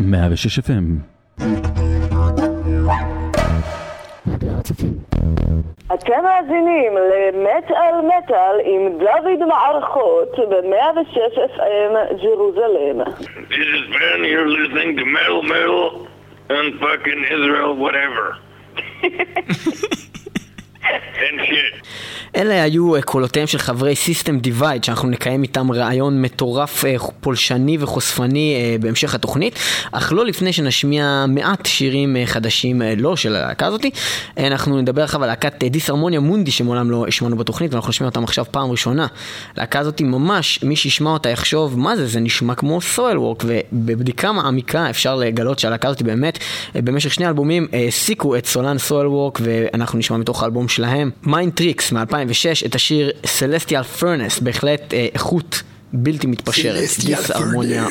106 FM אתם מאזינים למטאל מטאל עם דוד מערכות ב-106 FM ג'רוזלם. This is Ben, you're listening to Metal Metal and fucking Israel whatever. and shit. אלה היו אה, קולותיהם של חברי System Divide, שאנחנו נקיים איתם ראיון מטורף, אה, פולשני וחושפני אה, בהמשך התוכנית, אך לא לפני שנשמיע מעט שירים חדשים לא של הלהקה הזאתי. אנחנו נדבר עכשיו על להקת דיסהרמוניה מונדי שמעולם לא השמענו בתוכנית, ואנחנו נשמיע אותם עכשיו פעם ראשונה. להקה הזאתי ממש, מי שישמע אותה יחשוב, מה זה, זה נשמע כמו סואל וורק, ובבדיקה מעמיקה אפשר לגלות שהלהקה הזאתי באמת, במשך שני אלבומים העסיקו את סולן סואל וורק, ואנחנו נשמע מתוך האלבום שלהם, מיינד טריקס מ-2000 2006 את השיר Celestial Furnace, בהחלט אה, איכות בלתי מתפשרת, דיס הרמוניה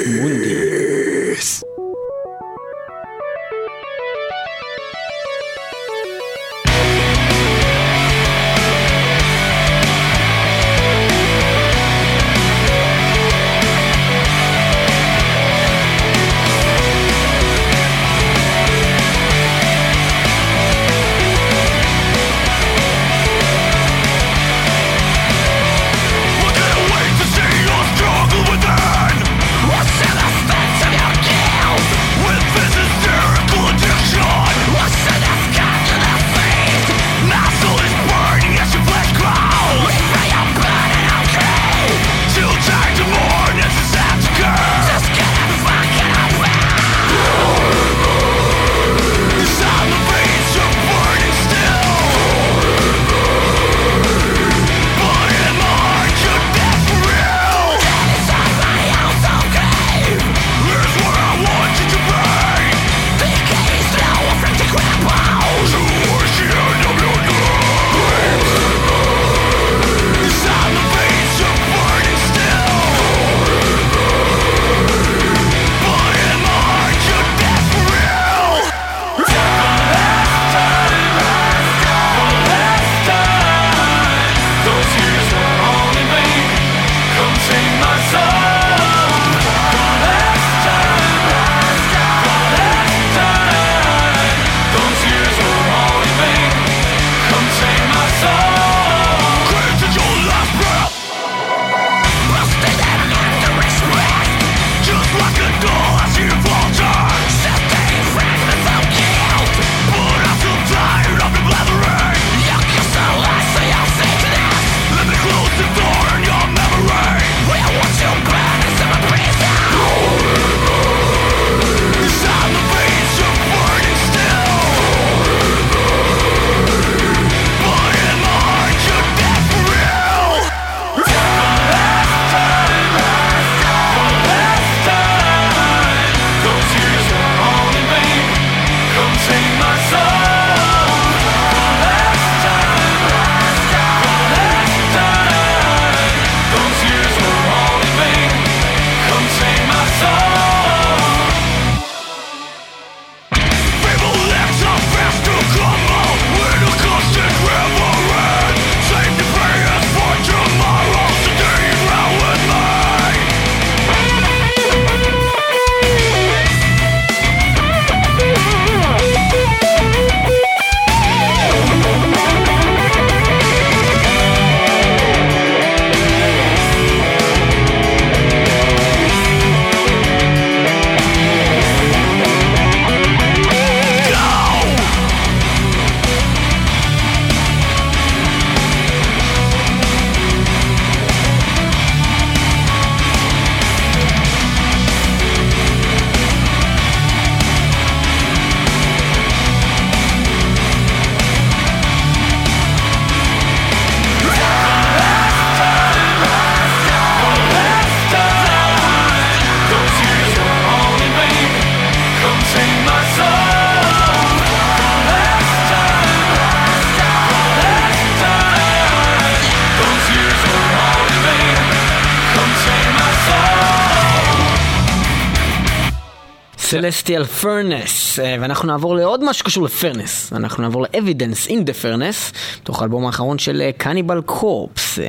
Celestial Furnace, ואנחנו נעבור לעוד משהו שקשור לפרנס, אנחנו נעבור ל-Evidence in the Furnace, מתוך האלבום האחרון של קניבל קורפס.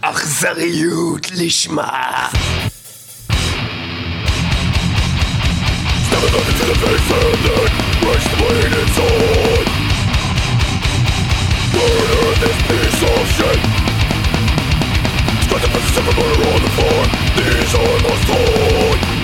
אכזריות לשמה. into the face and then rush the blade inside Murder this piece of shit Scratch the pieces of a murder on the floor These are my thoughts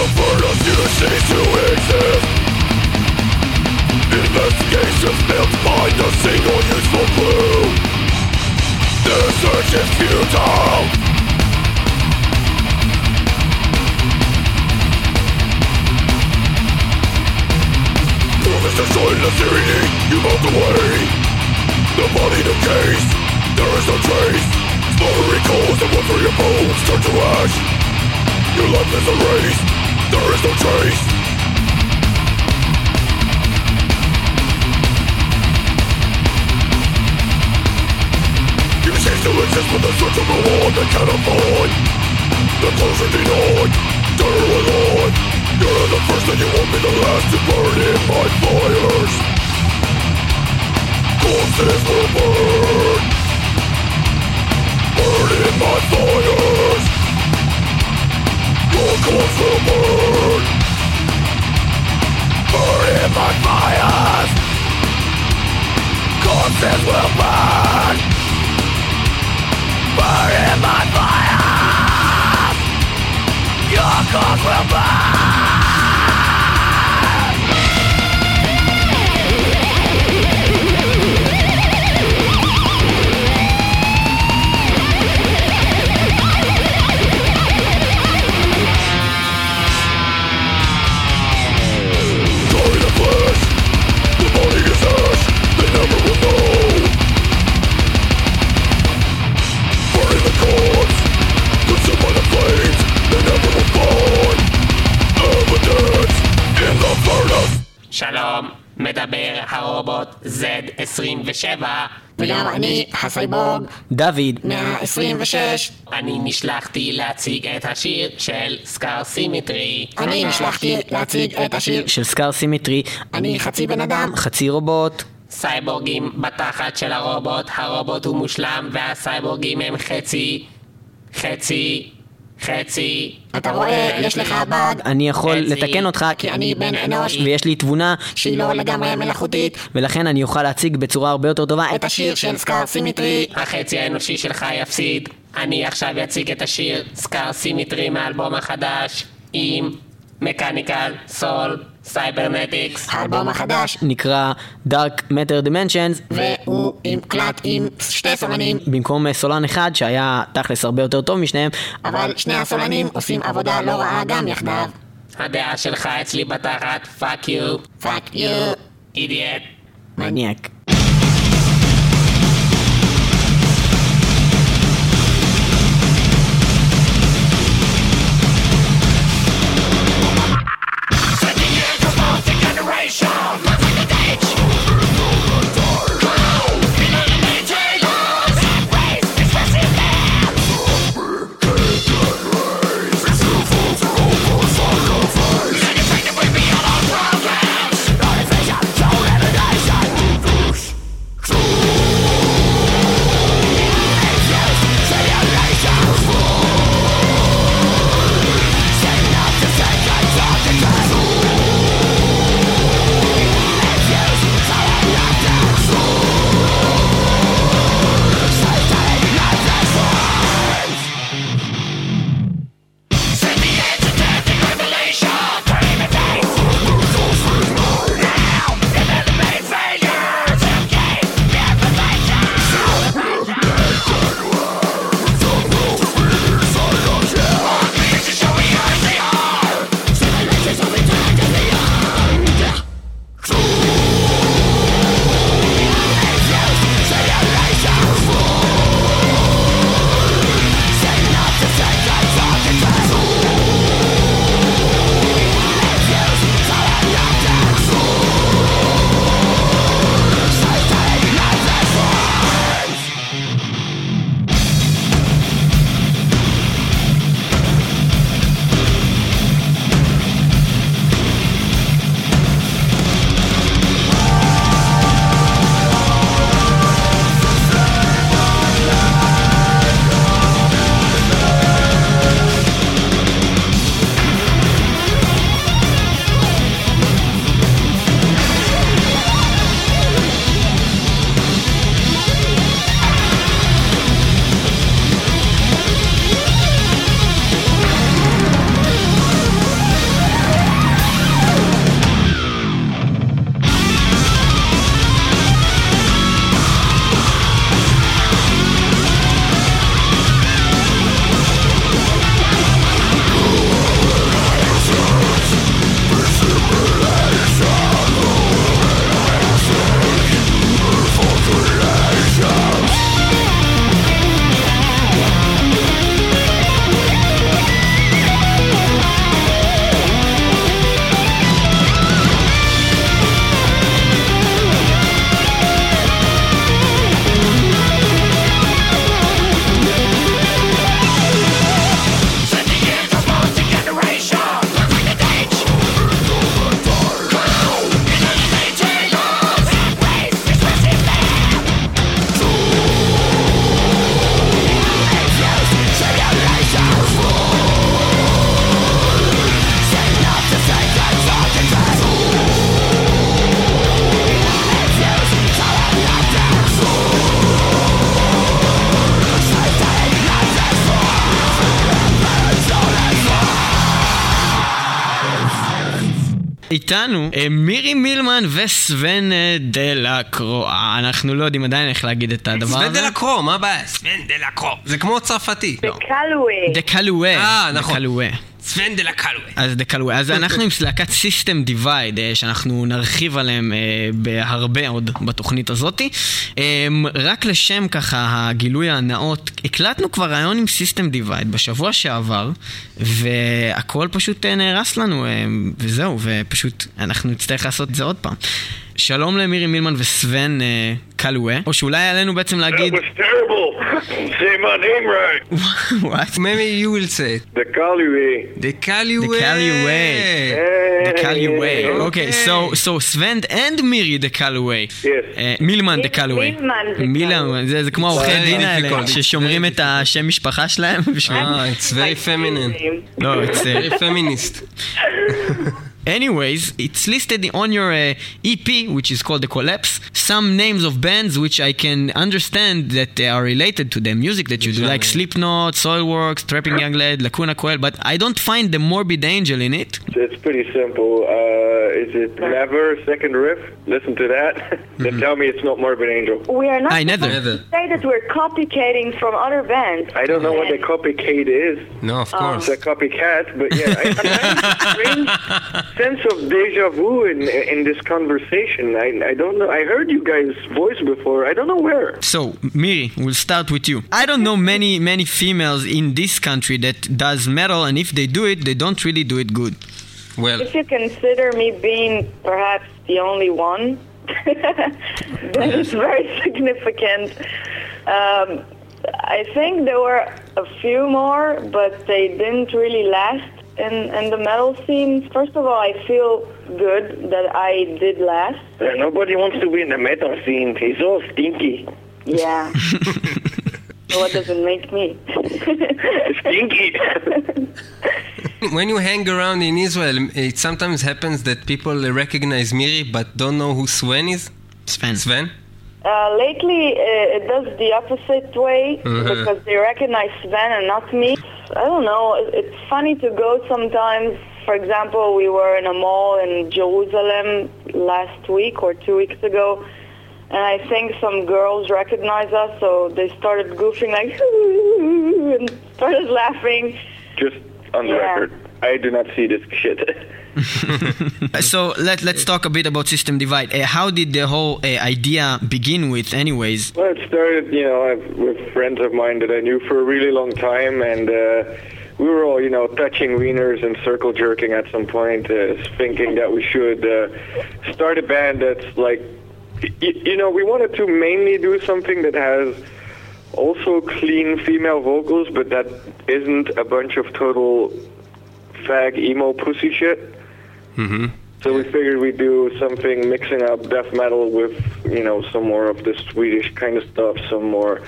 The of you seems to exist Investigations built by the single useful clue The search is futile Proof is destroyed in the serenity, you melt away The body decays, there is no trace Smothering coals and wood for your bones turn to ash your life is erased there is no trace cease to exist with the search of a one they cannot find. The closure denied, terror alive You're the first and you won't be the last to burn in my fires. Corpses will burn. Burn in my fires your corpse will burn in my fires will burn fires Your corpse will burn! 27 וגם אני הסייבורג דוד 126 אני נשלחתי להציג את השיר של סקאר סימטרי. אני נשלחתי להציג את השיר של סקאר סימטרי. אני חצי בן אדם. חצי רובוט. סייבורגים בתחת של הרובוט. הרובוט הוא מושלם והסייבורגים הם חצי חצי חצי. אתה רואה, יש לך באג. אני יכול לתקן אותך, כי אני בן אנוש. ויש לי תבונה שהיא לא לגמרי מלאכותית. ולכן אני אוכל להציג בצורה הרבה יותר טובה את השיר של סקאר סימטרי. החצי האנושי שלך יפסיד. אני עכשיו אציג את השיר סקאר סימטרי מהאלבום החדש עם מקניקל סול סייברנטיקס. האלבום החדש נקרא Dark Matter Dimensions והוא עם קלט עם שתי סולנים. במקום סולן אחד שהיה תכלס הרבה יותר טוב משניהם אבל שני הסולנים עושים עבודה לא רעה גם יחדיו. הדעה שלך אצלי בתחת פאק יו פאק יו אידיאט מניאק מירי מילמן וסוון אה, דלה קרואה. אנחנו לא יודעים עדיין איך להגיד את הדבר סוון הזה. דלקרו, מה הבעיה? סוון דלקרו. זה כמו צרפתי. בקלווי. דקלואה. אה, נכון. סוון דלקלווה. אז דקלואה. אז אנחנו עם להקת System Divide, אה, שאנחנו נרחיב עליהם אה, בהרבה עוד בתוכנית הזאתי. אה, רק לשם ככה הגילוי הנאות, הקלטנו כבר רעיון עם System Divide בשבוע שעבר, והכל פשוט נהרס לנו, וזהו, ופשוט אנחנו נצטרך לעשות את זה עוד פעם. שלום למירי מילמן וסוון אה, קלואה, או שאולי עלינו בעצם That להגיד... was terrible. Say my name right. What? Maybe you will say it. The Kalui. דקליווה. דקליווה. The Callaway. Okay. Okay, so so Sven and Miri the Callaway. Yes. מילמן the Callaway. מילמן the זה זה כמו עורכי דין האלה. ששומרים Very את השם משפחה שלהם. אה, it's very feminine. לא, it's... uh, very feminist. Anyways, it's listed on your uh, EP, which is called The Collapse, some names of bands which I can understand that they are related to the music that you do, like Slipknot, Soilworks, Strapping Young Lad, Lacuna Coil, but I don't find the Morbid Angel in it. It's pretty simple. Uh, is it Never Second Riff? Listen to that. then tell me it's not Morbid Angel. We are not I never. supposed Never. say that we're copycating from other bands. I don't know what the copycat is. No, of course. It's a copycat, but yeah, I, I have strange sense of deja vu in in this conversation. I I don't know. I heard you guys' voice before. I don't know where. So, Miri, we'll start with you. I don't know many, many females in this country that does metal, and if they do it, they don't really do it good. Well, If you consider me being perhaps the only one, that is very significant. Um, I think there were a few more, but they didn't really last in, in the metal scene. First of all, I feel good that I did last. Uh, nobody wants to be in the metal scene. It's all stinky. Yeah. so what does it make me? Stinky. when you hang around in Israel, it sometimes happens that people recognize Miri but don't know who Sven is. Sven. Sven? Uh, lately, uh, it does the opposite way Mhm. because they recognize Sven and not me. I don't know. It's funny to go sometimes. For example, we were in a mall in Jerusalem last week or two weeks ago, and I think some girls recognized us, so they started goofing like and started laughing. Just on the Yeah. record, I do not see this shit. Uh, So let let's talk a bit about System Divide. Uh, how did the whole uh, idea begin with, anyways? Well, it started, you know, with friends of mine that I knew for a really long time, and uh, we were all, you know, touching wieners and circle jerking at some point, uh, thinking that we should uh, start a band that's like, y- you know, we wanted to mainly do something that has also clean female vocals, but that isn't a bunch of total fag emo pussy shit. Mm-hmm. So we figured we'd do something mixing up death metal with, you know, some more of the Swedish kind of stuff, some more,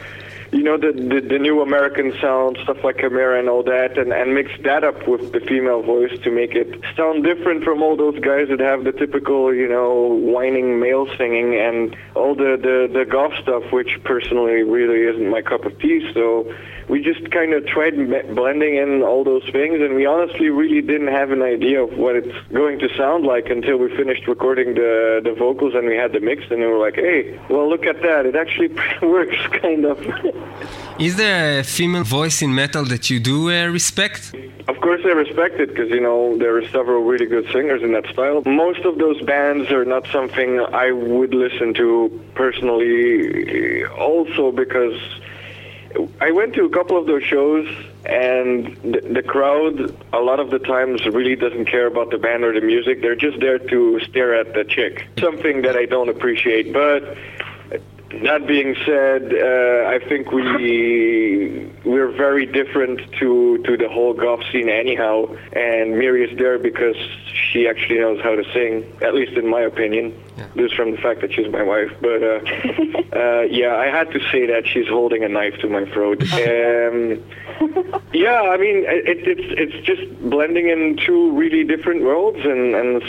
you know, the the, the new American sound, stuff like Chimaira and all that, and, and mix that up with the female voice to make it sound different from all those guys that have the typical, you know, whining male singing and all the, the, the goth stuff, which personally really isn't my cup of tea. So we just kind of tried blending in all those things, and we honestly really didn't have an idea of what it's going to sound like until we finished recording the the vocals and we had the mix, and we were like, hey, well, look at that, it actually works, kind of. Is there a female voice in metal that you do uh, respect? Of course, I respect it because you know there are several really good singers in that style. Most of those bands are not something I would listen to personally. Also because I went to a couple of those shows and the crowd a lot of the times really doesn't care about the band or the music. They're just there to stare at the chick. Something that I don't appreciate, but. That being said, uh, I think we we're very different to to the whole goth scene anyhow. And Miri is there because she actually knows how to sing, at least in my opinion. Just from the fact that she's my wife. But uh, uh, yeah, I had to say that she's holding a knife to my throat. Um, yeah, I mean, it, it's it's just blending in two really different worlds, and and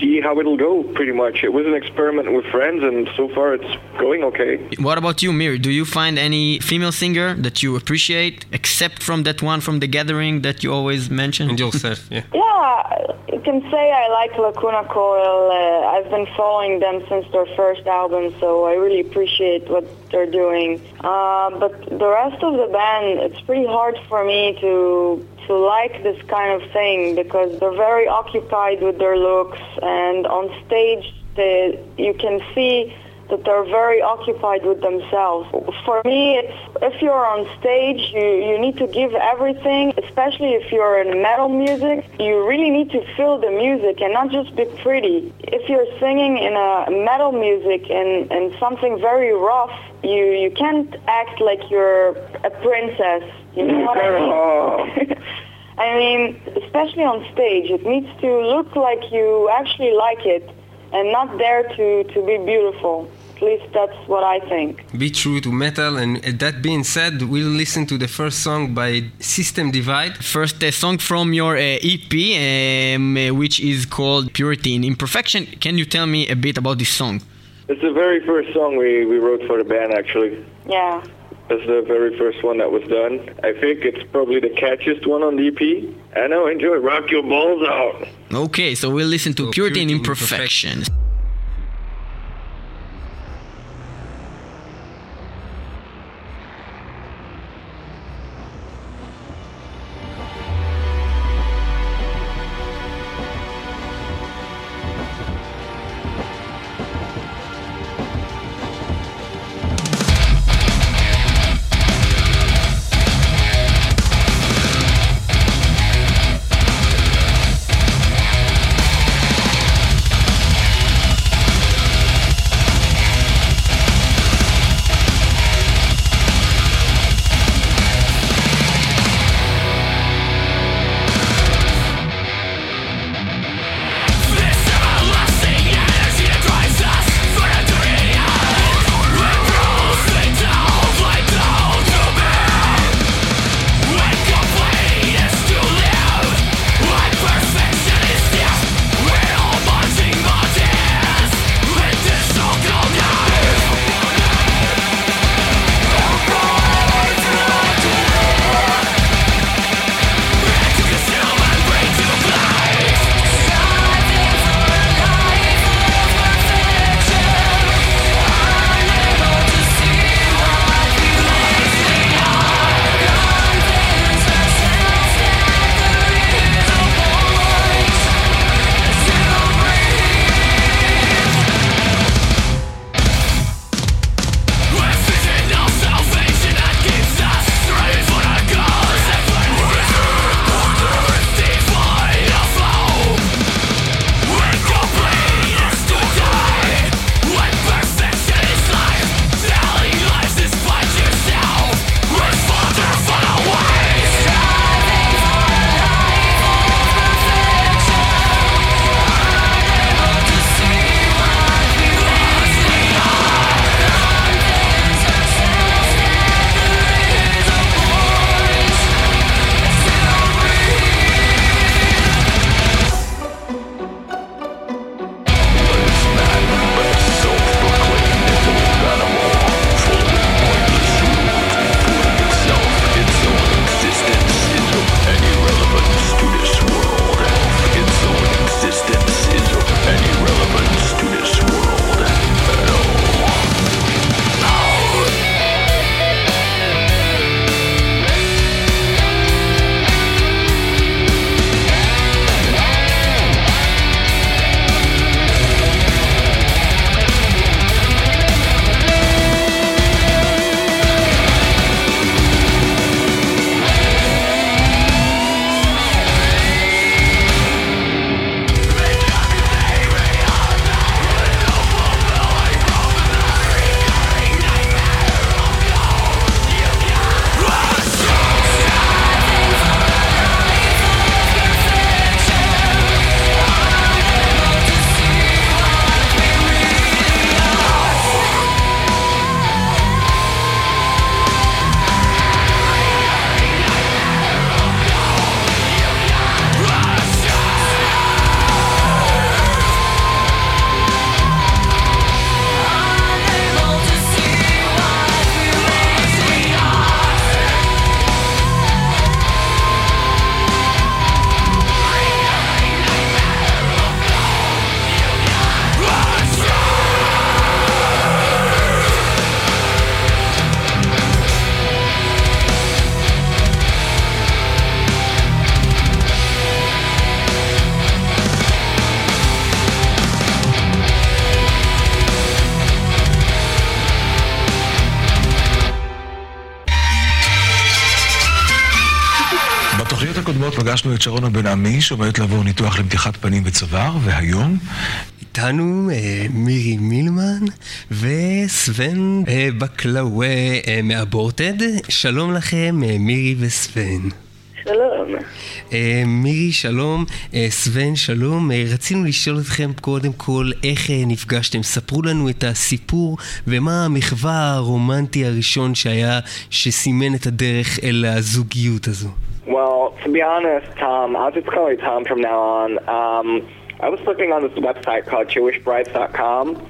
see how it'll go. Pretty much, it was an experiment with friends, and so far it's going okay. What about you, Mir? Do you find any female singer that you appreciate, except from that one from the gathering that you always mention? And yourself, yeah. Yeah, you can say I like Lacuna Coil. Uh, I've been following them since their first album, so I really appreciate what they're doing. Uh, but the rest of the band, it's pretty hard for me to to like this kind of thing because they're very occupied with their looks, and on stage, they, you can see that they're very occupied with themselves. For me, it's if you're on stage, you, you need to give everything, especially if you're in metal music. You really need to feel the music and not just be pretty. If you're singing in a metal music and, and something very rough, you, you can't act like you're a princess. You know what I mean? I mean, especially on stage, it needs to look like you actually like it and not there to, to be beautiful. At least that's what I think. Be true to metal, and that being said, we'll listen to the first song by System Divide. First uh, song from your uh, EP, um, uh, which is called Purity in Imperfection. Can you tell me a bit about this song? It's the very first song we, we wrote for the band, actually. Yeah. It's the very first one that was done. I think it's probably the catchiest one on the EP. I know, enjoy. Rock your balls out. Okay, so we'll listen to So, Purity in Purity in Imperfection. Purity פגשנו את שרונה בן עמי, שעומדת לעבור ניתוח למתיחת פנים וצוואר, והיום... איתנו אה, מירי מילמן וסוון אה, בקלאווה אה, מאבורטד. שלום לכם, אה, מירי וסוון. שלום. אה, מירי, שלום, אה, סוון, שלום. אה, רצינו לשאול אתכם קודם כל איך אה, נפגשתם. ספרו לנו את הסיפור ומה המחווה הרומנטי הראשון שהיה, שסימן את הדרך אל הזוגיות הזו. Well, to be honest, Tom, I'll just call you Tom from now on. Um, I was looking on this website called JewishBrides.com,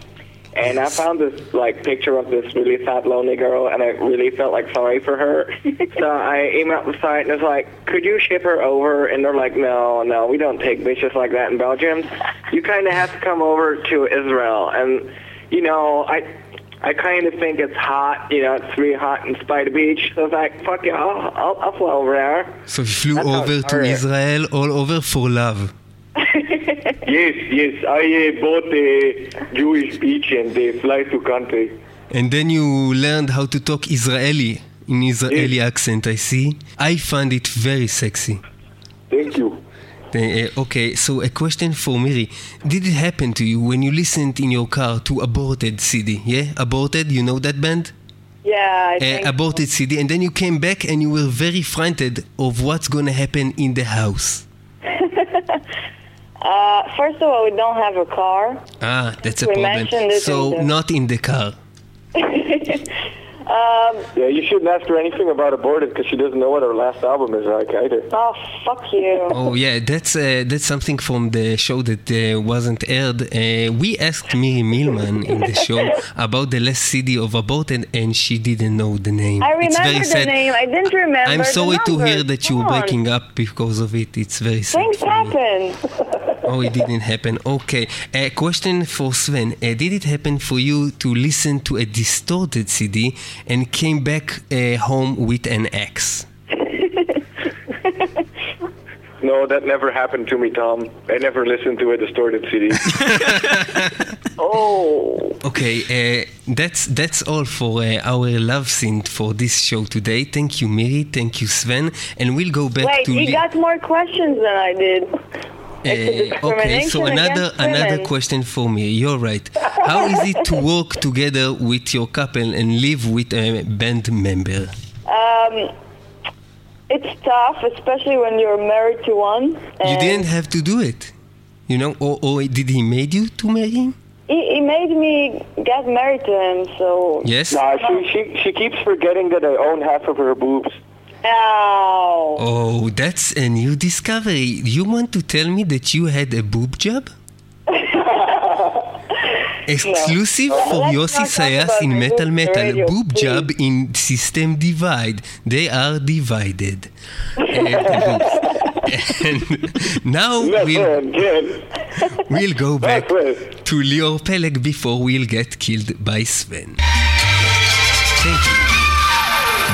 and I found this like picture of this really fat, lonely girl, and I really felt like sorry for her. so I emailed the site and was like, "Could you ship her over?" And they're like, "No, no, we don't take bitches like that in Belgium. You kind of have to come over to Israel." And you know, I. I kind of think it's hot, you know, it's really hot in Spider Beach. So I was like, fuck yeah, I'll, I'll, I'll fly over there. So you flew That's over to. Israel all over for love. Yes, yes, I uh, bought a Jewish beach and they fly to country. And then you learned how to talk Israeli in Israeli accent, I see. I find it very sexy. Thank you. Uh, okay, so a question for Miri. Did it happen to you when you listened in your car to Aborted CD? Yeah? Aborted, you know that band? Yeah, I Uh, aborted CD, and then you came back and you were very frightened of what's gonna happen in the house. uh, first of all, we don't have a car. Ah, that's a We problem. So, in the- not in the car. Um, Yeah, you shouldn't ask her anything about aborted because she doesn't know what her last album is like either. oh, fuck you. Oh yeah, that's uh, that's something from the show that uh, wasn't aired. Uh, we asked Miri Milman in the show about the last CD of Aborted, and she didn't know the name. I remember the sad. name. I didn't remember I'm the sorry to hear that you were Come breaking up because of it. It's very sad. Things for happen. Oh, it didn't happen. Okay. A question for Sven. Uh, did it happen for you to listen to a distorted CD and came back uh, home with an ex? No, that never happened to me, Tom. I never listened to a distorted CD. Oh. Okay, uh, that's that's all for uh, our love scene for this show today. Thank you, Miri. Thank you, Sven. And we'll go back Wait, to. he Li- got more questions than I did. It's a Uh, okay, so another another women. question for me. You're right. How is it to work together with your couple and live with a band member? Um, it's tough, especially when you're married to one. You didn't have to do it, you know, or, or did he made you to marry him? He, he made me get married to him, so. Yes. nah, she, she, she keeps forgetting that I own half of her boobs. Ow. Oh, that's a new discovery. You want to tell me that you had a boob job? Exclusive for Let's Yossi Sayas in Metal Metal. radio, Boob please. job in System Divide. They are divided. And now we'll, we'll go back to Lior Peleg before we'll get killed by Sven. Thank you.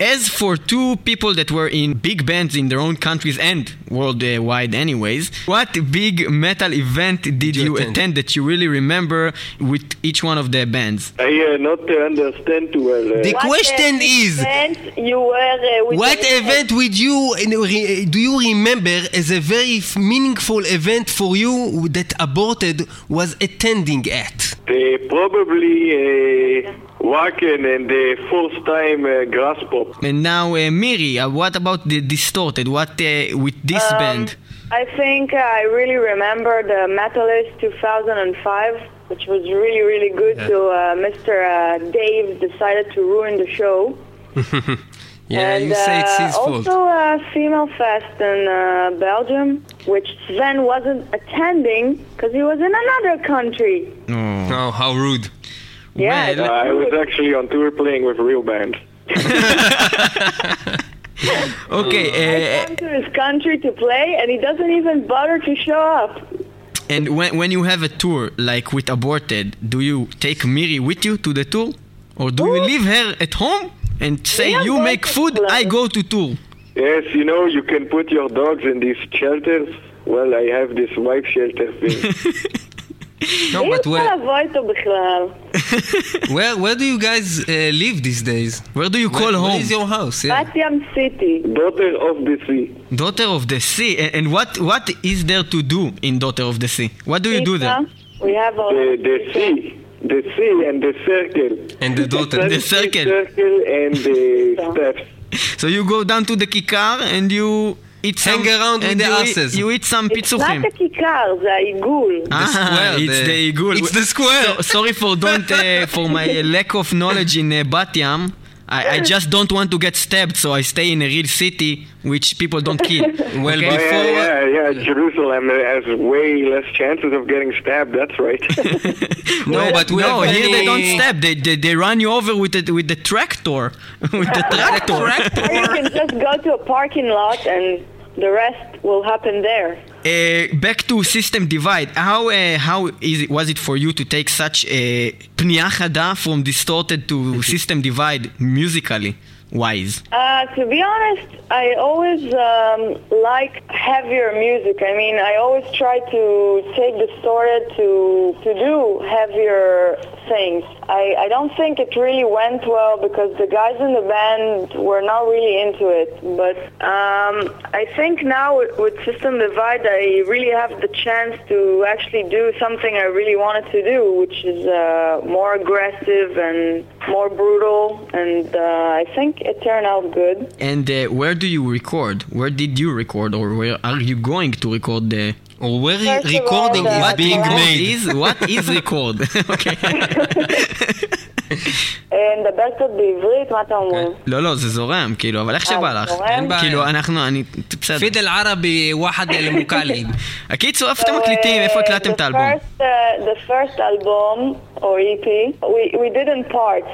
As for two people that were in big bands in their own countries and worldwide, anyways, what big metal event did you you attend? attend that you really remember with each one of the bands? I uh, not uh, understand too well. Uh, The What question is. event you were uh, with What the- event would you do you remember as a very f- meaningful event for you that aborted was attending at? uh, probably uh, Wacken and the first time uh, Grass Pop. And now, uh, Miri, uh, what about the Distorted? What uh, with this Um, band? I think uh, I really remember the Metalist 2005, which was really, really good. So uh, Mr. Uh, Dave decided to ruin the show. Yeah, and you say it's uh, his fault. also uh, Female Fest in uh, Belgium, which Sven wasn't attending because he was in another country. Oh, how rude. Yeah, Well, Uh, I was actually on tour playing with real bands. Okay, uh, Come to his country to play, and he doesn't even bother to show up. and when, when you have a tour like with Aborted, do you take Miri with you to the tour? Or do you leave her at home and say, Yeah, you make food, I go to tour? Yes, you know, you can put your dogs in these shelters. Well, I have this wife shelter thing. No, מי but רוצה where, לבוא איתו בכלל? where, where do you guys uh, live these days? Where do you call Where- home? Where is your house? Yeah. בת ים סיטי. Daughter of the sea. Daughter of the Sea. And, and what what is there to do in Daughter of the Sea? What do you do there? We have all The, the sea. The sea and the circle. And the daughter. The circle. circle and the steps. So you go down to the kikar and you eat some... Hang around with and the you asses. Eat, you eat some מה פיצוחים. זה כיכר? זה העיגול. Ah, square, it's the- the עיגול. it's the square. So, sorry for don't uh, for my uh, lack of knowledge in uh, Bat Yam. I, I just don't want to get stabbed, so I stay in a real city which people don't kill. Well, Okay? Oh, before. yeah, yeah, yeah. Jerusalem has way less chances of getting stabbed. That's right. No, but we no, have here they many- don't stab. They, they, they run you over with the with the tractor, with the tractor. Or you can just go to a parking lot and the rest will happen there. Uh, back to system divide. How uh, how is it, was it for you to take such a pniachada from distorted to system divide musically wise? Uh, to be honest, I always um, like heavier music. I mean, I always try to take distorted to to do heavier things. I, I don't think it really went well because the guys in the band were not really into it. But um, I think now with, System Divide, I really have the chance to actually do something I really wanted to do, which is uh, more aggressive and more brutal. And uh, I think it turned out good. And uh, where do you record? Where did you record, or where are you going to record the? Or where recording all, is being What made. Is what is record? okay. נדבר קצת בעברית, מה אתה אומר? לא לא זה זורם כאילו אבל איך אה, שבא לך. אין בעיה. כאילו אנחנו אני בסדר. פיד אל ערבי וואחד אל מוקלד. הקיצור איפה אתם מקליטים? איפה הקלטתם את The האלבום? Uh, the first album, or EP, we, we did in parts.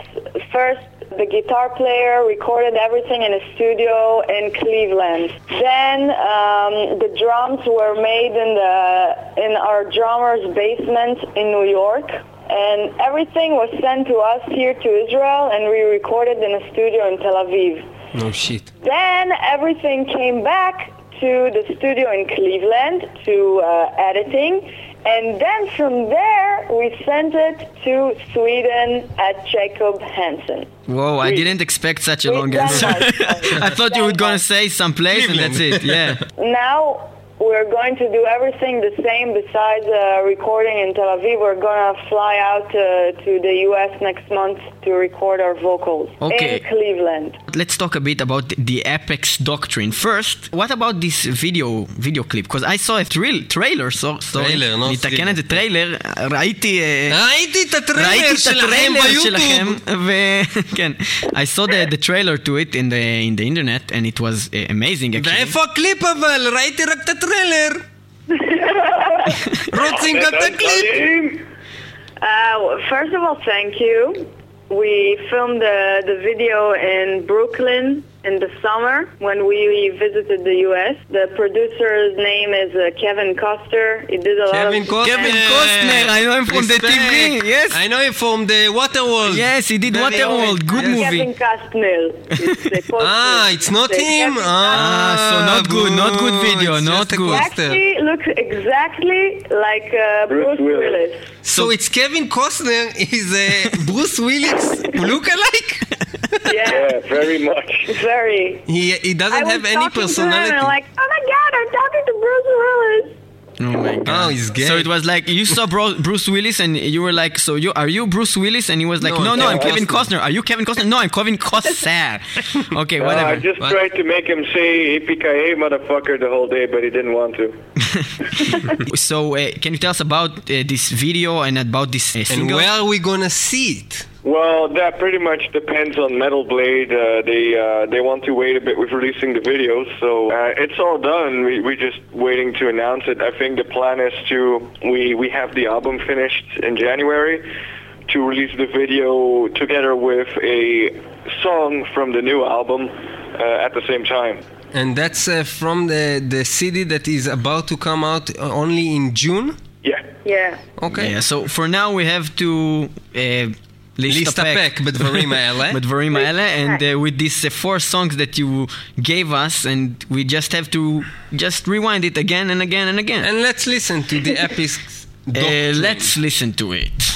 First, the guitar player recorded everything in a studio in Cleveland. Then um, the drums were made in the in our drummer's basement in New York. And everything was sent to us here to Israel, and we recorded in a studio in Tel Aviv. No shit. Then everything came back to the studio in Cleveland to uh, editing. And then from there, we sent it to Sweden at Jacob Hansen. Whoa, I didn't expect such a We've long answer. I thought you were gonna say some place and that's it. Yeah. Now we're going to do everything the same besides uh, recording in Tel Aviv. We're going to fly out uh, to the U.S. next month to record our vocals Okay. in Cleveland. Let's talk a bit about the- the Apex doctrine. First, what about this video video clip? Because I saw a thrill, trailer, so, sorry. Trailer, לא נתקן thriller. את זה, טריילר, ראיתי... אה, ראיתי את ראיתי הטריילר את שלכם הטריילר שלכם, ביוטיוב. וכן, I saw the, the trailer to it in the, in the internet and it was uh, amazing actually. ואיפה הקליפ אבל? ראיתי רק את הטריילר. רוצים גם את הקליפ. Uh, first of all, thank you. We filmed the, the video in Brooklyn in the summer when we visited the U.S. The producer's name is uh, Kevin Costner. He did a Kevin lot of Kevin Costner. I know him from Respect. the TV. Yes, I know him from the Waterworld. Yes, he did Waterworld. Good yes. movie. Kevin Costner. ah, it's not it's him. Ah, ah, so not good. good, not good video, it's not good. Actually, looks exactly like uh, Bruce, Bruce Willis. Willis. So, it's Kevin Costner is a Bruce Willis look-alike. yeah. yeah, very much very. He, he doesn't was have any talking to him personality. and like, oh my god, I'm talking to Bruce Willis. Oh my god. Oh, he's gay. So it was like you saw Bro- Bruce Willis and you were like, so you are you Bruce Willis? And he was like, No, no, no, I'm Kevin Costner. Costner. Are you Kevin Costner? No, I'm Kevin Costner. okay, Uh, whatever. I just What? tried to make him say "yippee motherfucker" the whole day, but he didn't want to. so uh, can you tell us about uh, this video and about this uh, and where are we gonna see it? Well, that pretty much depends on Metal Blade. Uh, they uh, they want to wait a bit with releasing the videos, so uh, it's all done. We we just waiting to announce it. I think the plan is to we we have the album finished in January to release the video together with a song from the new album uh, at the same time. And that's uh, from the, the CD that is about to come out only in June? Yeah. Yeah. Okay. Yeah, so for now we have to uh, להסתפק בדברים האלה. בדברים האלה, and uh, with these uh, four songs that you gave us, and we just have to just rewind it again and again and again. And let's listen to the Apex, Uh, let's listen to it.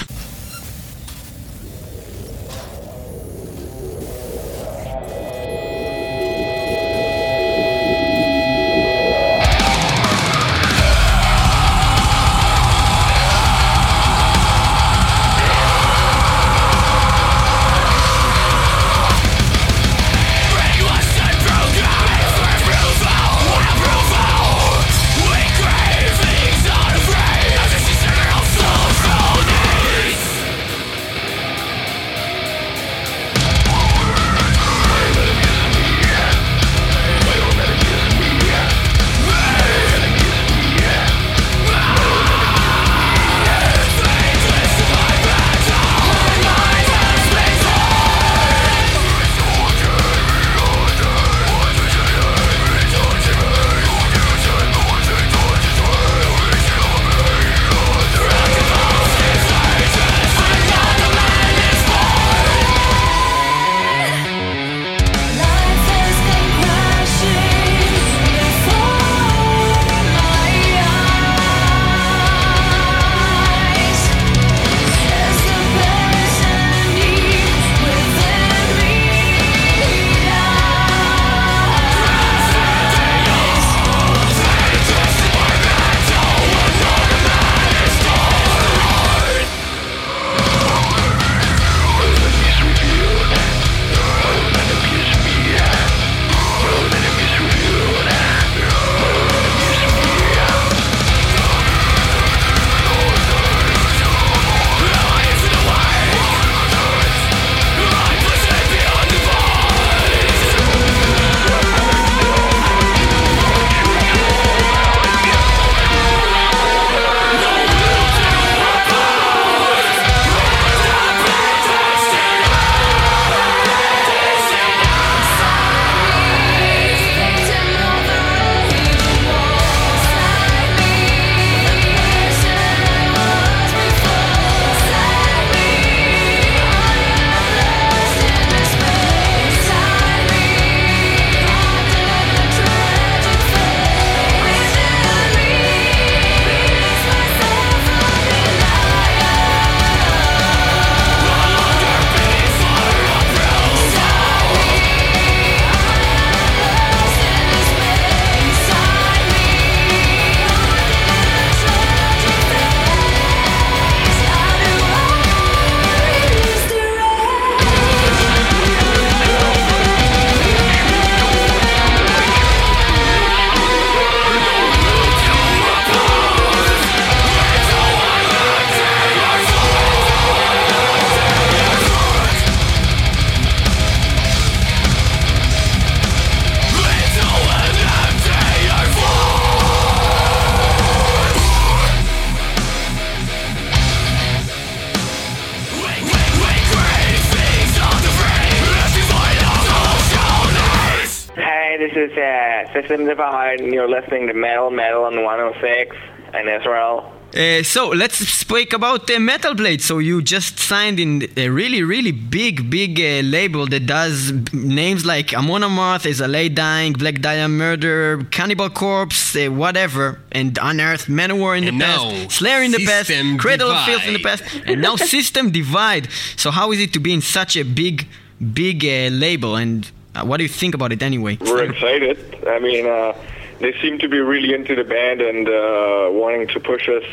Uh, System Divide, and you're listening to Metal Metal on 106 in Israel. Uh, so let's speak about uh, Metal Blade. So you just signed in a really, really big, big uh, label that does b- names like Amon Amarth, As I Lay Dying, Black Dahlia Murder, Cannibal Corpse, uh, whatever, and Unearthed Manowar in And the now, past, Slayer in the past, System Cradle of Filth in the past, and now System Divide. So how is it to be in such a big, big uh, label? And what do you think about it anyway? We're excited. I mean, uh, they seem to be really into the band and uh, wanting to push us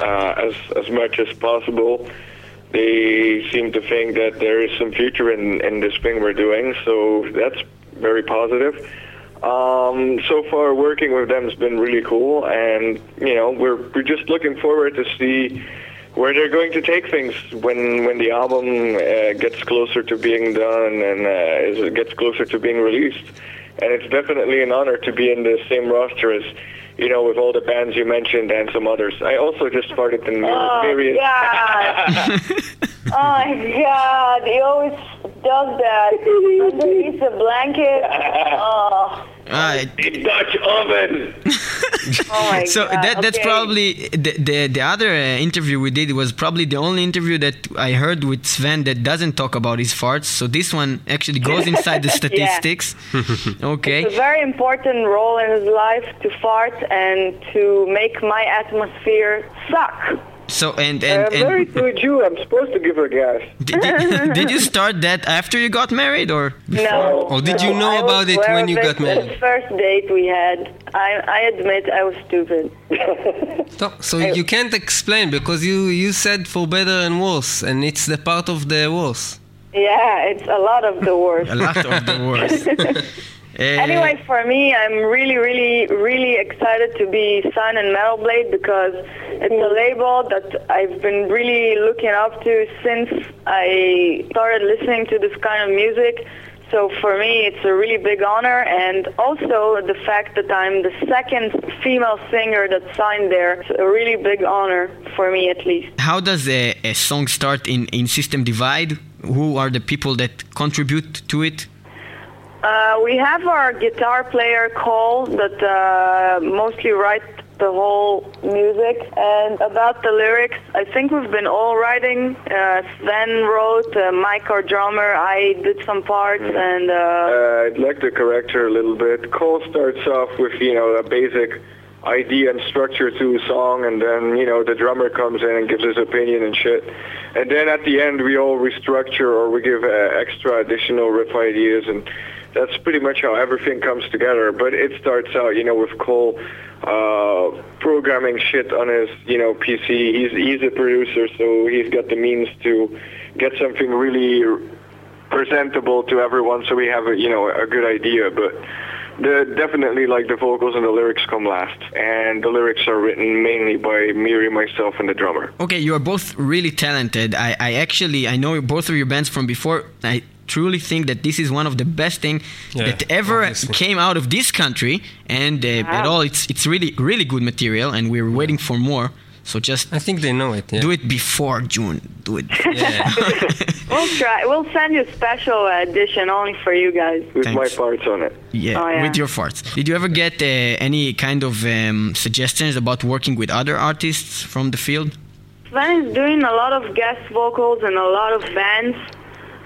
uh, as as much as possible. They seem to think that there is some future in in this thing we're doing, so that's very positive. Um, so far, working with them has been really cool, and you know, we're we're just looking forward to see where they're going to take things when when the album uh, gets closer to being done and uh, is, gets closer to being released. And it's definitely an honor to be in the same roster as, you know, with all the bands you mentioned and some others. I also just started in Oh, various. God. oh, my God. He always does that underneath the blanket. Oh. Uh, Dutch oven. Oh my so god. that that's okay. probably the the, the other uh, interview we did was probably the only interview that I heard with Sven that doesn't talk about his farts. So this one actually goes inside the statistics. okay. It's a very important role in his life to fart and to make my atmosphere suck. So and and, I'm and married to a Jew. I'm supposed to give her gas. did, did, did you start that after you got married or? No. Or did you know I about it when you got married? The first date we had, I, I admit I was stupid. So, so you can't explain because you, you said for better and worse, and it's the part of the worse. yeah, it's a lot of the worst. A lot of the worst. Uh, Anyway, for me, I'm really, really, really excited to be signed in Metal Blade because it's a label that I've been really looking up to since I started listening to this kind of music. So for me, it's a really big honor, and also the fact that I'm the second female singer that signed there. It's a really big honor for me, at least. how does a, a song start in, in System Divide? Who are the people that contribute to it? Uh, we have our guitar player Cole that uh, mostly writes the whole music. And about the lyrics, I think we've been all writing. Uh, Sven wrote, uh, Mike, our drummer, I did some parts, and uh, Uh, I'd like to correct her a little bit. Cole starts off with, you know, a basic idea and structure to a song, and then, you know, the drummer comes in and gives his opinion and shit. And then at the end, we all restructure or we give uh, extra additional riff ideas, and that's pretty much how everything comes together. But it starts out, you know, with Cole uh, programming shit on his, you know, PC. He's he's a producer, so he's got the means to get something really presentable to everyone so we have a you know a good idea but the definitely like the vocals and the lyrics come last and the lyrics are written mainly by Miri myself and the drummer Okay, you are both really talented. I, I actually I know both of your bands from before. I truly think that this is one of the best thing Yeah, that ever obviously. came out of this country, and uh, at all, it's it's really really good material, and we're waiting for more. So just I think they know it. Yeah. do it before June. Do it. Yeah. we'll try. We'll send you a special edition only for you guys. with my Thanks. parts on it Yeah, Oh, yeah. with your farts. Did you ever get uh, any kind of um, suggestions about working with other artists from the field? Sven is doing a lot of guest vocals and a lot of bands.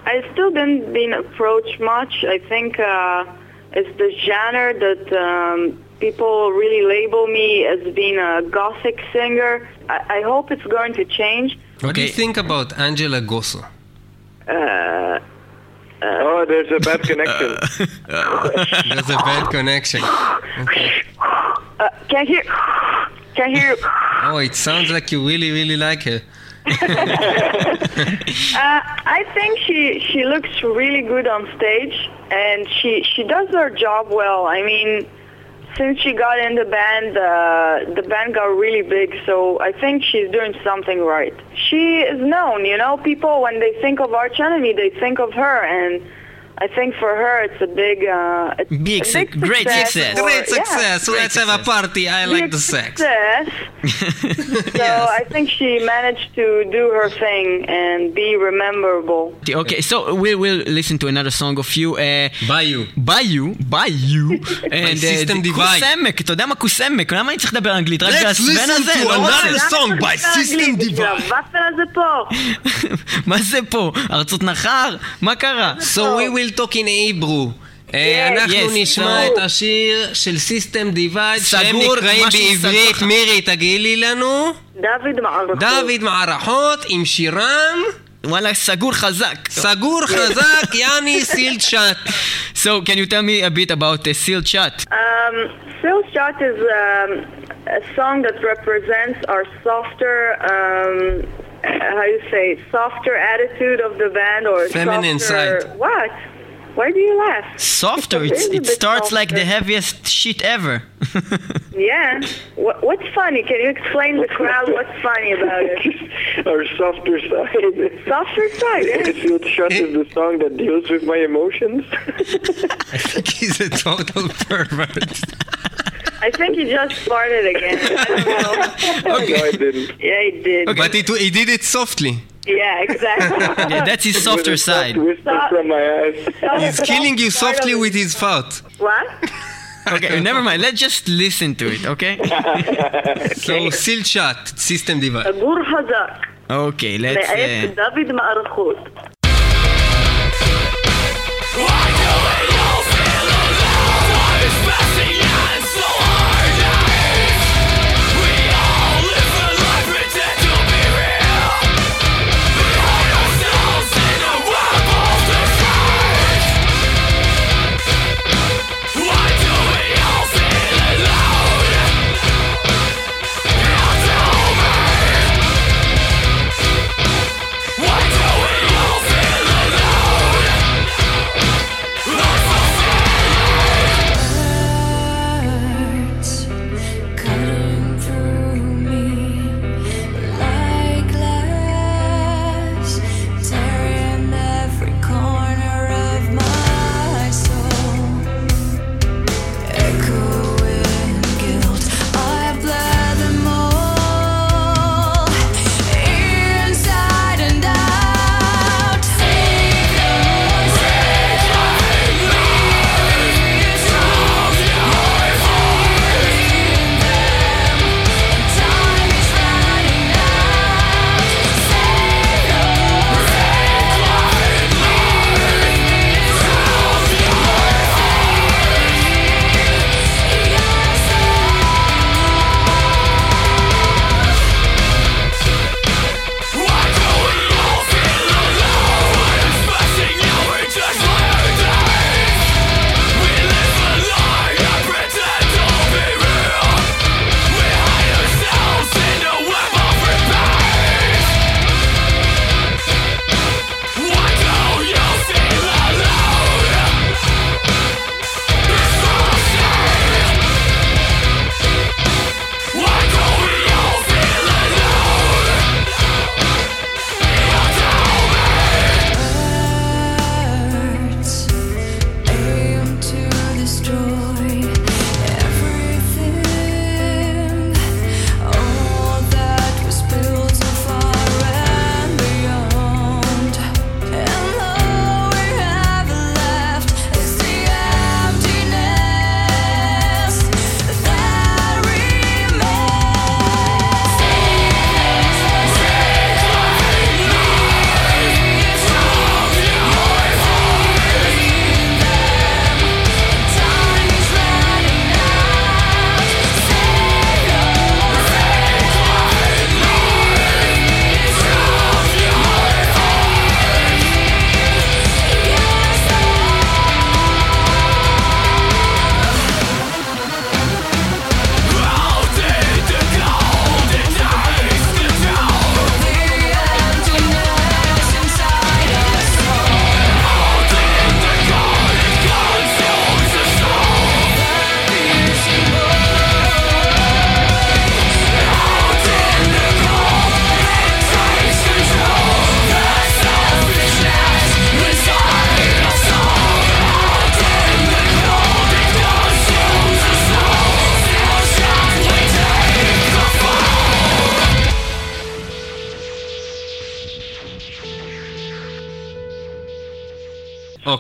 I still didn't been approached much. I think uh, it's the genre that um, people really label me as being a gothic singer. I, I hope it's going to change. What do you think about Angela Gossow? Uh, oh there's a bad connection There's a bad connection. uh, can't hear. Can't hear. you. Oh, it sounds like you really, really like her. Uh, I think she she looks really good on stage, and she she does her job well. I mean, since she got in the band, uh, the band got really big. So I think she's doing something right. She is known, you know. People when they think of Arch Enemy, they think of her, and I think for her it's a big, uh, it's Big a suc- great success. for- Great yeah, success. Let's have a success. party. I like big the sex. success. So Yes. I think she managed to do her thing and be rememberable. Okay, so we'll, we'll listen to another song of you. Uh, Bayou. ביו, ביו, and uh, System the Divide. כוס אתה יודע מה כוס עמק? למה אני צריך לדבר אנגלית? רק Let's הסוון listen הזה? to לא another רוצה. song by למה אתה System מדבר אנגלית? Divide. הוואפל הזה פה. מה זה פה? ארצות נחר? מה קרה? So we will talk in Hebrew. אה. אנחנו. נשמע So- את השיר של System Divide שהם נקראים בעברית. מירי תגידי לנו, דוד מערכות. דוד מערכות עם שירם וואלה, סגור חזק. סגור חזק יעני סילד שאט. So, can you tell me a bit about the sealed shot? Um, Phil Shot is um, a song that represents our softer, um, how you say, softer attitude of the band or Feminine softer... side. What? Why do you laugh? Softer, It it's, is it bit starts like the heaviest shit ever. Yeah. What, what's funny? Can you explain the crowd what's funny about it? our softer side Softer side, yeah. Sealed Shut is the song that deals with my emotions I think he's a total pervert. I think he just farted again. I don't know. Okay. No, I didn't. Yeah, he did. Okay. But it, he did it softly. Yeah, exactly. yeah, that's his softer side. Stop. from my ass. He's killing you softly with his fart. What? okay, never mind. Let's just listen to it, okay? So, Silchat, System Divide. Okay, let's. Uh...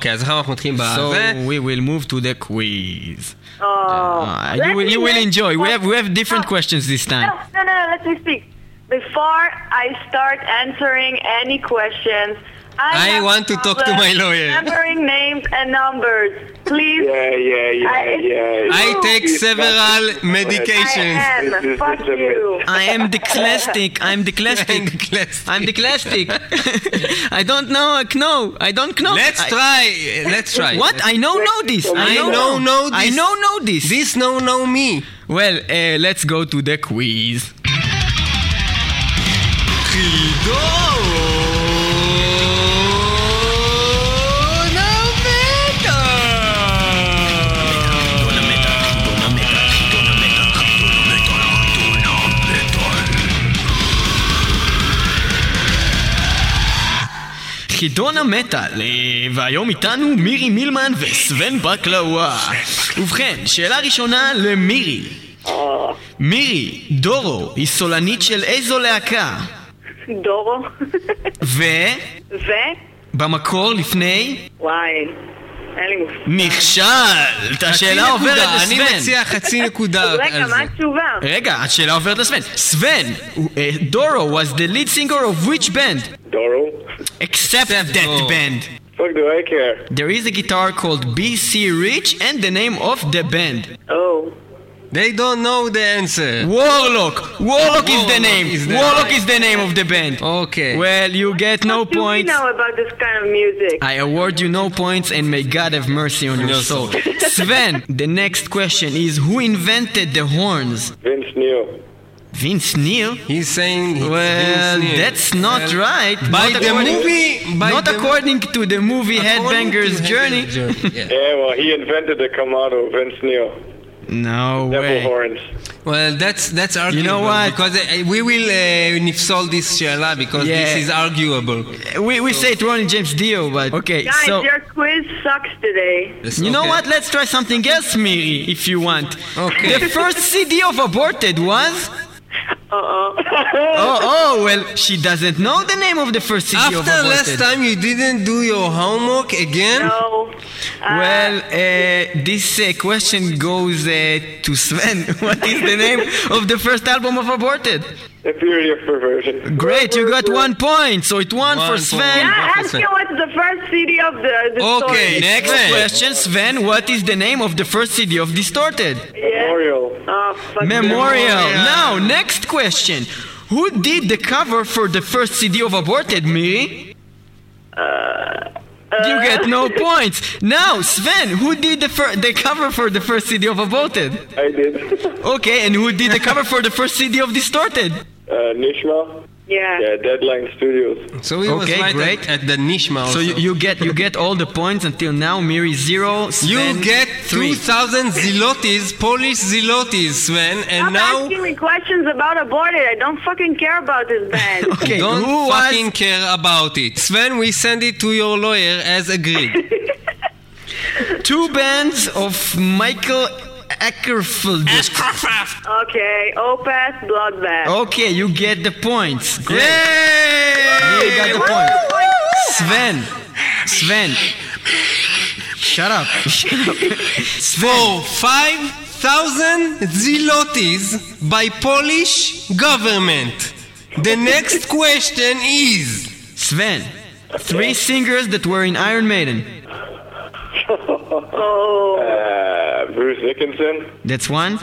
אוקיי, אז עכשיו אנחנו מתחילים בזה. so we will move to the quiz. Oh, Uh, you will, you will enjoy. We have we have different questions this No, time. no, no, no, let me speak. Before I start answering any questions, I, I have want to talk to problem my lawyer. Remembering names and numbers, please. Yeah, yeah, yeah, I- yeah. I take several I medications. am. This is- Fuck this is a you. I am dyslexic. I'm dyslexic. I'm dyslexic. I don't know. No, I don't know. Let's I- try. Let's try. What? I know know this. I know know know I this. know know this. This no know me. Well, uh, let's go to the quiz. חידון המטאל, אה, והיום איתנו מירי מילמן וסוון בקלאווה. ובכן, שאלה ראשונה למירי. מירי, דורו היא סולנית של איזו להקה? דורו. ו... ו? במקור לפני? וואי. אין לי מושג. נכשלת! השאלה עוברת נקודה, אני לסוון. מציע חצי נקודה רגע, מה. התשובה? רגע, השאלה עוברת לסוון. סוון, אה, דורו was the lead singer of which band? Doro? Except that band. Fuck do I care? There is a guitar called BC Rich and the name of the band. Oh. They don't know the answer. Warlock! Warlock is the name! is the Warlock name. is the name of the band. Okay. Well, you get no What do we points. know about this kind of music? I award you no points and may God have mercy on your Your soul. soul. Sven, the next question is who invented the horns? Vince Neil. Vince Neil? He's saying it's Well, Vince Neil. that's not Well, right. By Not the according- movie, by Not the, according to the movie Headbanger's to Journey. Journey, yeah. Yeah, well, he invented the Kamado, Vince Neil. No Devil way. horns. Well, that's that's arguable. You know what? Because uh, we will uh, nifsol this she'ala because Yeah. this is arguable. We, we say it Ronnie James Dio, but okay. Guys, so your quiz sucks today. Yes, you know what? Let's try something else, Miri, if you want. Okay. The first CD of Aborted was. Uh-oh. Oh, oh, well, she doesn't know the name of the first CD of After last time you didn't do your homework again? no. Uh, Well, uh, this uh, question goes uh, to Sven. what is the name of the first album of Aborted? The Purity of Perversion. Great, you got one point, so it won One for point. Sven. yeah, ask me what's the first CD of the, the Okay, story. next Next Sven. question, Sven. What is the name of the first CD of Distorted? Yeah. Memorial. Oh, fuck. Memorial. Now, next question. Who did the cover for the first CD of Aborted, Miri? You get no points. Now, Sven, who did the fir- the cover for the first CD of Aborted? I did. Okay, and who did the cover for the first CD of Distorted? uh, Nishma. Yeah. Yeah, Deadline Studios. So he was Okay, right great. At, at the Nishma also. So you, you get you get all the points until now. Miri zero. Sven You get three. 2,000 zilottis, Polish zilottis, Sven, and Stop now asking me questions about aborted. I don't fucking care about this band. Okay, don't who fucking was care about it. Sven, we send it to your lawyer as agreed. two bands of Michael Åkerfeldt? okay, Opeth, Bloodbath. Okay, you get the points. Great. Yay! You got the point. Sven. Sven. Shut up. Shut up. For 5,000 zilottis by Polish government. The next question is... Sven. Three singers that were in Iron Maiden. Oh, Uh, Bruce Dickinson. That's one.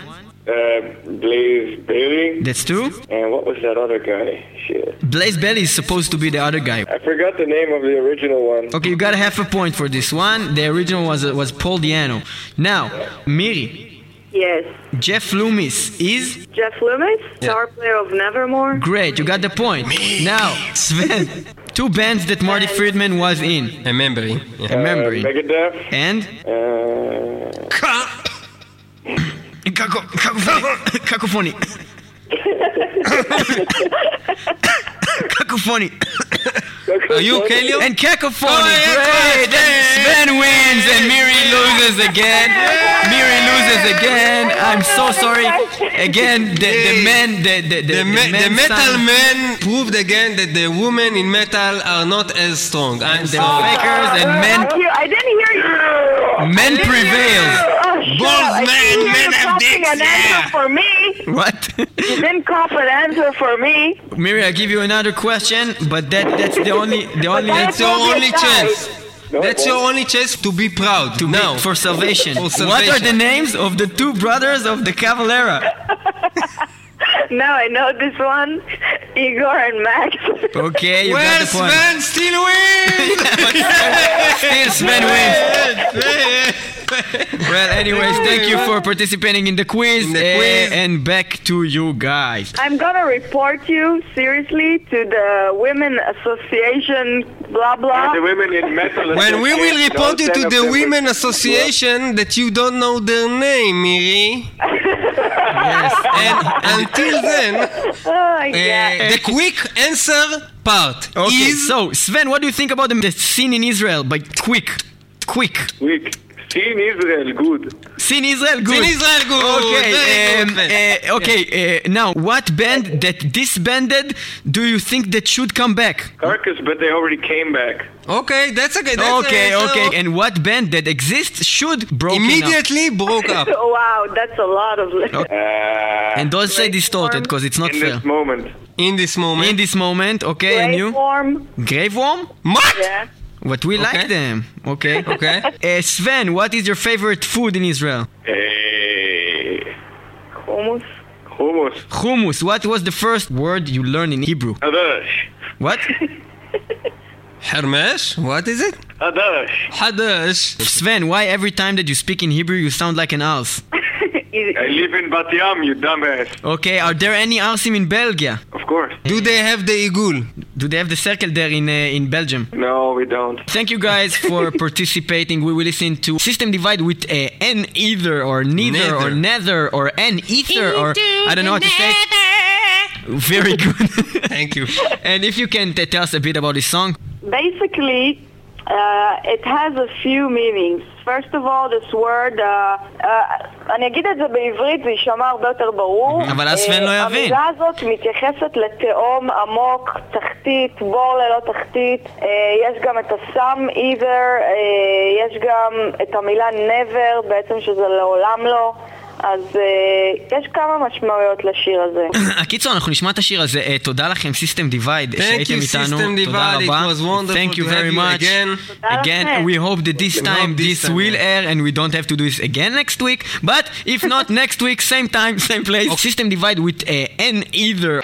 Uh, Blaze Bayley. That's two. And what was that other guy? Shit. Blaze Bayley is supposed to be the other guy. I forgot the name of the original one. Okay, you got a half a point for this one. The original was was Paul Di'Anno. Now, Miri, yes. Jeff Loomis is Jeff Loomis, star player of Nevermore. great. You got the point. Now, Sven, two bands that Marty Friedman was in. Remembering. Yeah. Remembering. Uh, Megadeth. And Uh, Caco- cacophony. Cacophony. cacophony. Are you okay, Leo? And cacophony. Oh, yeah, Great. And Sven wins and Miri loses again. Miri loses again. I'm so sorry. Again, the, the men, the, the, the, The, me- the men metal son- men proved again that the women in metal are not as strong. I'm They're sorry. fakers and men, Thank you. I didn't hear you. men prevails. Oh, Both men- didn't men have dicks, an answer yeah. for me. What? You didn't cop an answer for me. Miri, I give you another question, but that that's the only the only But That's your only guys. chance. no, That's your only chance to be proud. to be now. for salvation. For What are the names of the two brothers of the Cavalera? Now I know this one. Igor and Max. Okay, you well, got the point. Sven still wins! Still Sven wins. Well, anyways, thank you for participating in the quiz, In the eh, quiz. and back to you guys. I'm gonna report you seriously to the Women Association. Blah blah. The women in metal. when we will report you to the Women Association that you don't know their name, Miri. Yes. And until then, Oh, yeah. uh, the quick answer part Okay, is so Sven, what do you think about the, the scene in Israel? By quick, quick. Weak. Seen Israel, good. Sin Israel, good. Sin Israel, good. Okay, Very um, uh, okay. Uh, now, what band that disbanded do you think that should come back? Carcass, but they already came back. Okay, that's okay. That's Okay, uh, okay. And what band that exists should broken up? Immediately broke up. wow, that's a lot of. Uh, And don't say distorted because it's not in fair. this moment. In this moment. In this moment, okay, and you? Warm. Grave Worm? What? Yeah. What we like them. Okay. Okay. Uh, Sven, what is your favorite food in Israel? Hey. Hummus. Hummus. Hummus. What was the first word you learned in Hebrew? Hadash. What? Hermesh? What is it? Hadash. Hadash. Sven, why every time that you speak in Hebrew you sound like an arse? I live in Bat Yam, you dumbass. Okay, are there any arsim in Belgium? Of course. Do they have the igul? Do they have the circle there in uh, in Belgium? No, we don't. Thank you guys for participating. We will listen to System Divide with uh, an either or neither or nether or an ether or I don't know what to say. Very good. Thank you. and if you can t- tell us a bit about this song. Basically, uh, it has a few meanings. First of all, this word, uh, uh, אני אגיד את זה בעברית, זה יישמע הרבה יותר ברור. אבל אז סבן לא אה, יבין. המילה הזאת מתייחסת לתהום עמוק, תחתית, בור ללא תחתית. אה, יש גם את הסם either, אה, יש גם את המילה never, בעצם שזה לעולם לא. אז אה, יש כמה משמעויות לשיר הזה. הקיצור, אנחנו נשמע את השיר הזה. אה, תודה לכם, System Divide, Thank שהייתם you, איתנו. תודה רבה. was wonderful Thank you very much. again. Again, we hope that this time this will air and we don't have to do this again next week. But if not, next week, same time, same place. System Divide with uh, an either.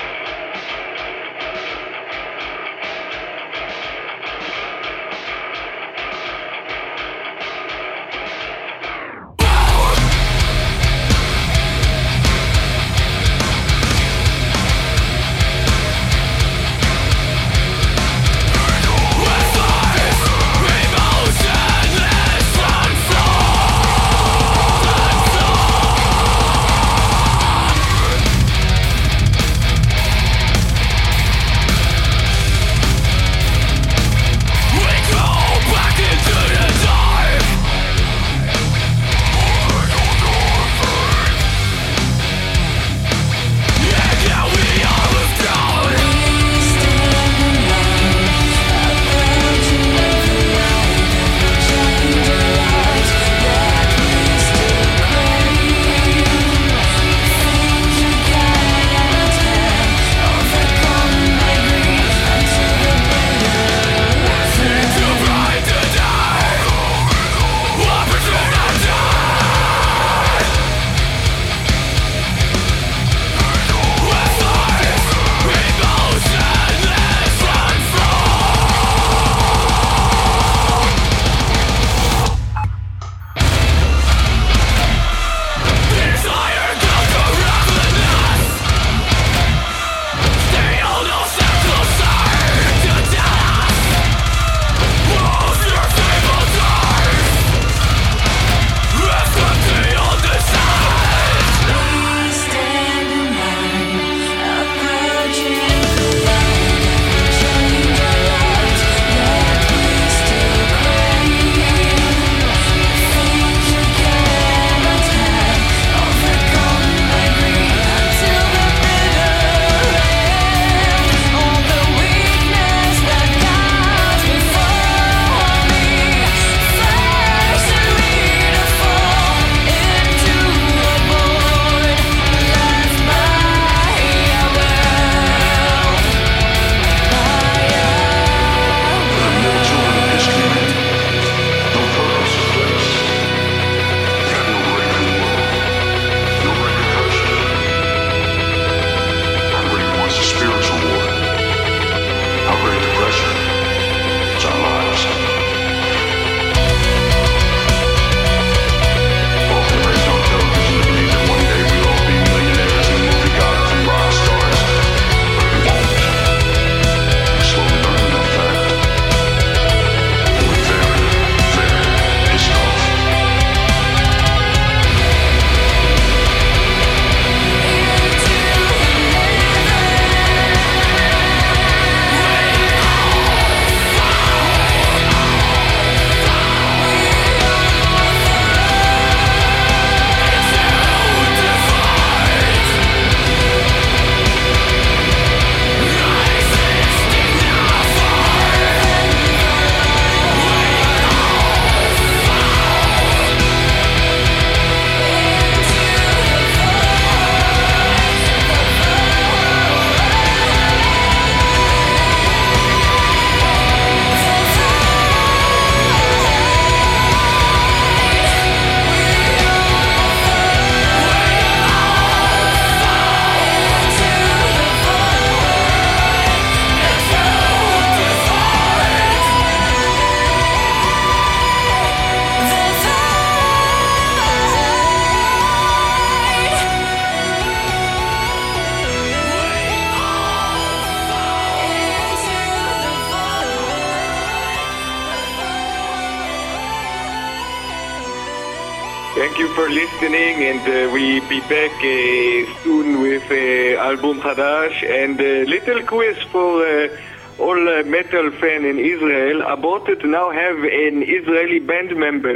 Listening, and uh, we be back uh, soon with uh, album Hadash and a little quiz for uh, all uh, metal fan in Israel. About to now have an Israeli band member.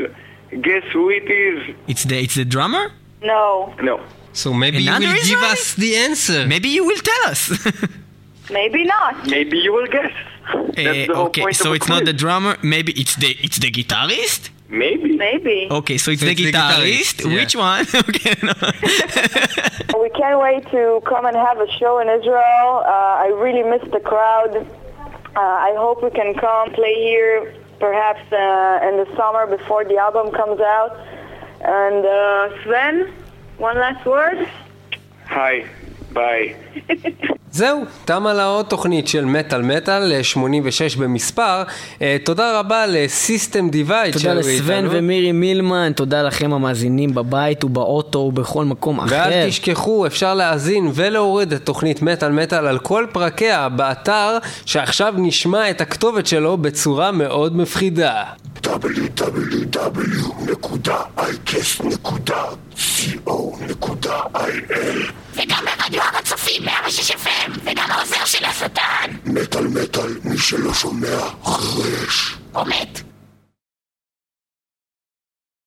Guess who it is? It's the, it's the drummer? No. No. So maybe you Another will give us the answer. Maybe you will tell us. Maybe not. Maybe you will guess. That's Eh, the whole okay, point so of a it's not the drummer. Maybe it's the it's the guitarist. Maybe. Maybe. Okay, so it's So the it's the guitarist. guitarist, yeah. Which one? okay, no. We can't wait to come and have a show in Israel. Uh, I really miss the crowd. Uh, I hope we can come play here perhaps uh, in the summer before the album comes out. And uh, Sven, one last word? Hi. Bye. זהו, תמה לה עוד תוכנית של מטאל מטאל, 86 במספר. אה, תודה רבה לסיסטם דיווייד תודה לסוון ומירי מילמן, תודה לכם המאזינים בבית ובאוטו ובכל מקום אחר. ואל תשכחו, אפשר להאזין ולהוריד את תוכנית מטאל מטאל על כל פרקיה באתר, שעכשיו נשמע את הכתובת שלו בצורה מאוד מפחידה. www.icast.co.il וגם ברדיו הר הצופים 106 FM, וגם העוזר של השטן. מטאל מטאל, מי שלא שומע, חירש. או מת.